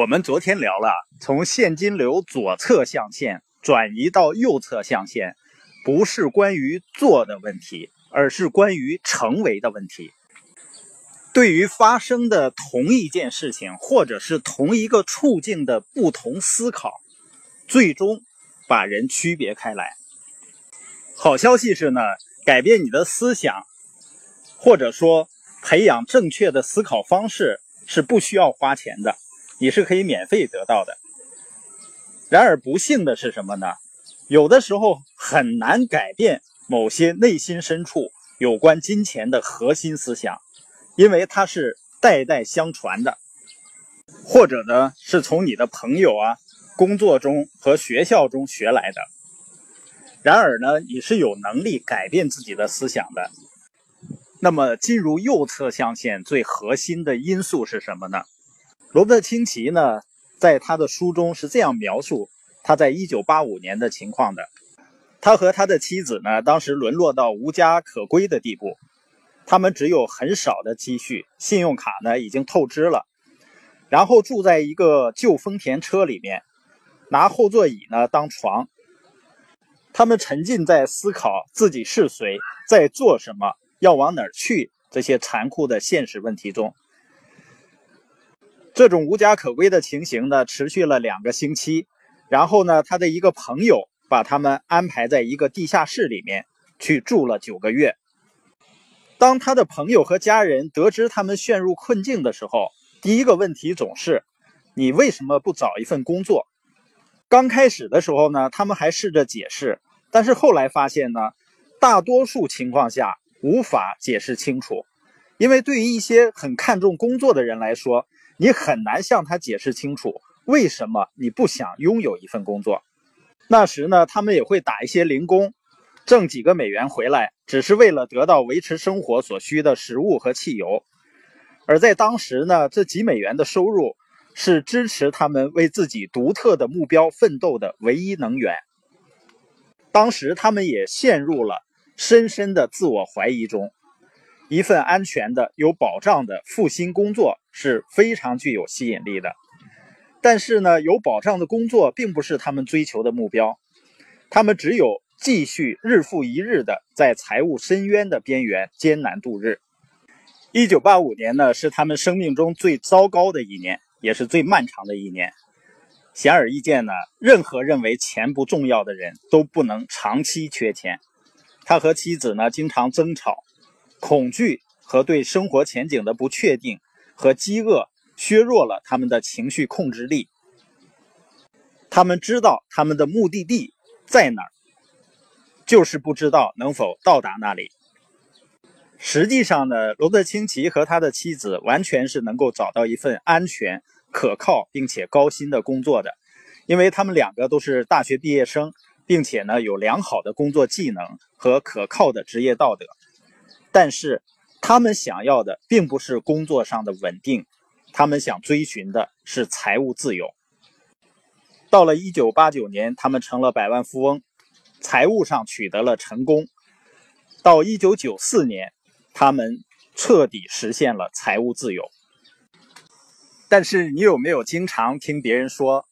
我们昨天聊了，从现金流左侧象限转移到右侧象限，不是关于做的问题，而是关于成为的问题。对于发生的同一件事情，或者是同一个处境的不同思考，最终把人区别开来。好消息是呢，改变你的思想，或者说培养正确的思考方式，是不需要花钱的。你是可以免费得到的。然而不幸的是什么呢？有的时候很难改变某些内心深处有关金钱的核心思想，因为它是代代相传的，或者呢是从你的朋友啊、工作中和学校中学来的。然而呢，你是有能力改变自己的思想的。那么进入右侧象限最核心的因素是什么呢？罗伯特清崎呢，在他的书中是这样描述他在1985年的情况的：他和他的妻子呢，当时沦落到无家可归的地步，他们只有很少的积蓄，信用卡呢已经透支了，然后住在一个旧丰田车里面，拿后座椅呢当床。他们沉浸在思考自己是谁，在做什么，要往哪儿去这些残酷的现实问题中。这种无家可归的情形呢，持续了两个星期。然后呢，他的一个朋友把他们安排在一个地下室里面去住了九个月。当他的朋友和家人得知他们陷入困境的时候，第一个问题总是：你为什么不找一份工作？刚开始的时候呢，他们还试着解释，但是后来发现呢，大多数情况下无法解释清楚，因为对于一些很看重工作的人来说。你很难向他解释清楚为什么你不想拥有一份工作。那时呢，他们也会打一些零工，挣几个美元回来，只是为了得到维持生活所需的食物和汽油。而在当时呢，这几美元的收入是支持他们为自己独特的目标奋斗的唯一能源。当时他们也陷入了深深的自我怀疑中。一份安全的、有保障的复兴工作是非常具有吸引力的，但是呢，有保障的工作并不是他们追求的目标，他们只有继续日复一日的在财务深渊的边缘艰难度日。一九八五年呢，是他们生命中最糟糕的一年，也是最漫长的一年。显而易见呢，任何认为钱不重要的人都不能长期缺钱。他和妻子呢，经常争吵。恐惧和对生活前景的不确定和饥饿削弱了他们的情绪控制力。他们知道他们的目的地在哪儿，就是不知道能否到达那里。实际上呢，罗德清奇和他的妻子完全是能够找到一份安全、可靠并且高薪的工作的，因为他们两个都是大学毕业生，并且呢有良好的工作技能和可靠的职业道德。但是，他们想要的并不是工作上的稳定，他们想追寻的是财务自由。到了1989年，他们成了百万富翁，财务上取得了成功。到1994年，他们彻底实现了财务自由。但是，你有没有经常听别人说，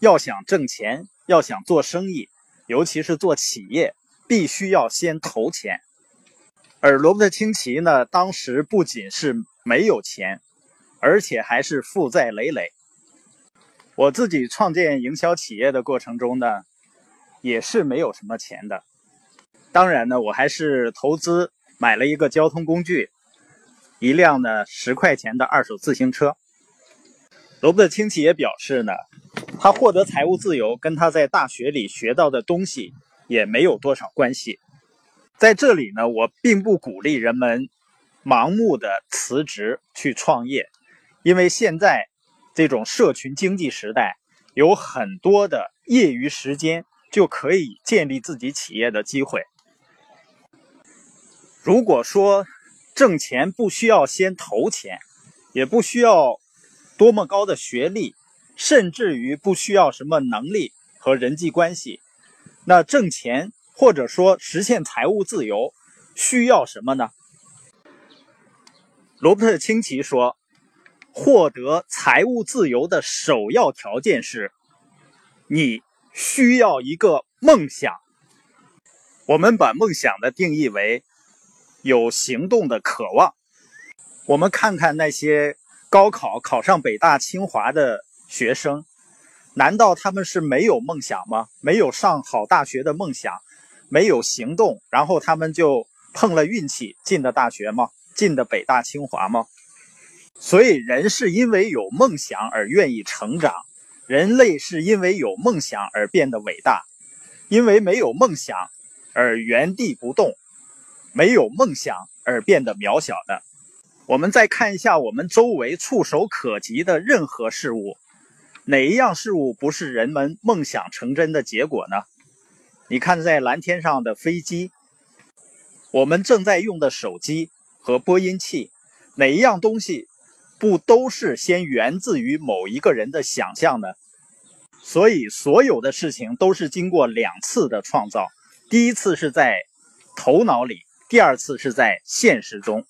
要想挣钱，要想做生意，尤其是做企业，必须要先投钱？而罗伯特清崎呢，当时不仅是没有钱，而且还是负债累累。我自己创建营销企业的过程中呢，也是没有什么钱的。当然呢，我还是投资买了一个交通工具，一辆呢十块钱的二手自行车。罗伯特清崎也表示呢，他获得财务自由跟他在大学里学到的东西也没有多少关系。在这里呢，我并不鼓励人们盲目的辞职去创业，因为现在这种社群经济时代，有很多的业余时间就可以建立自己企业的机会。如果说挣钱不需要先投钱，也不需要多么高的学历，甚至于不需要什么能力和人际关系，那挣钱。或者说实现财务自由需要什么呢？罗伯特清崎说：“获得财务自由的首要条件是，你需要一个梦想。我们把梦想的定义为有行动的渴望。我们看看那些高考考上北大清华的学生，难道他们是没有梦想吗？没有上好大学的梦想，没有行动，然后他们就碰了运气进的大学吗？进的北大清华吗？所以，人是因为有梦想而愿意成长，人类是因为有梦想而变得伟大，因为没有梦想而原地不动，没有梦想而变得渺小的。我们再看一下我们周围触手可及的任何事物，哪一样事物不是人们梦想成真的结果呢？你看，在蓝天上的飞机，我们正在用的手机和播音器，哪一样东西不都是先源自于某一个人的想象呢？所以，所有的事情都是经过两次的创造，第一次是在头脑里，第二次是在现实中。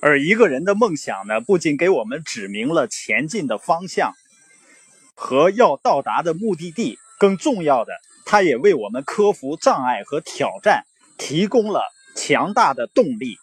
而一个人的梦想呢，不仅给我们指明了前进的方向和要到达的目的地，更重要的，它也为我们克服障碍和挑战提供了强大的动力。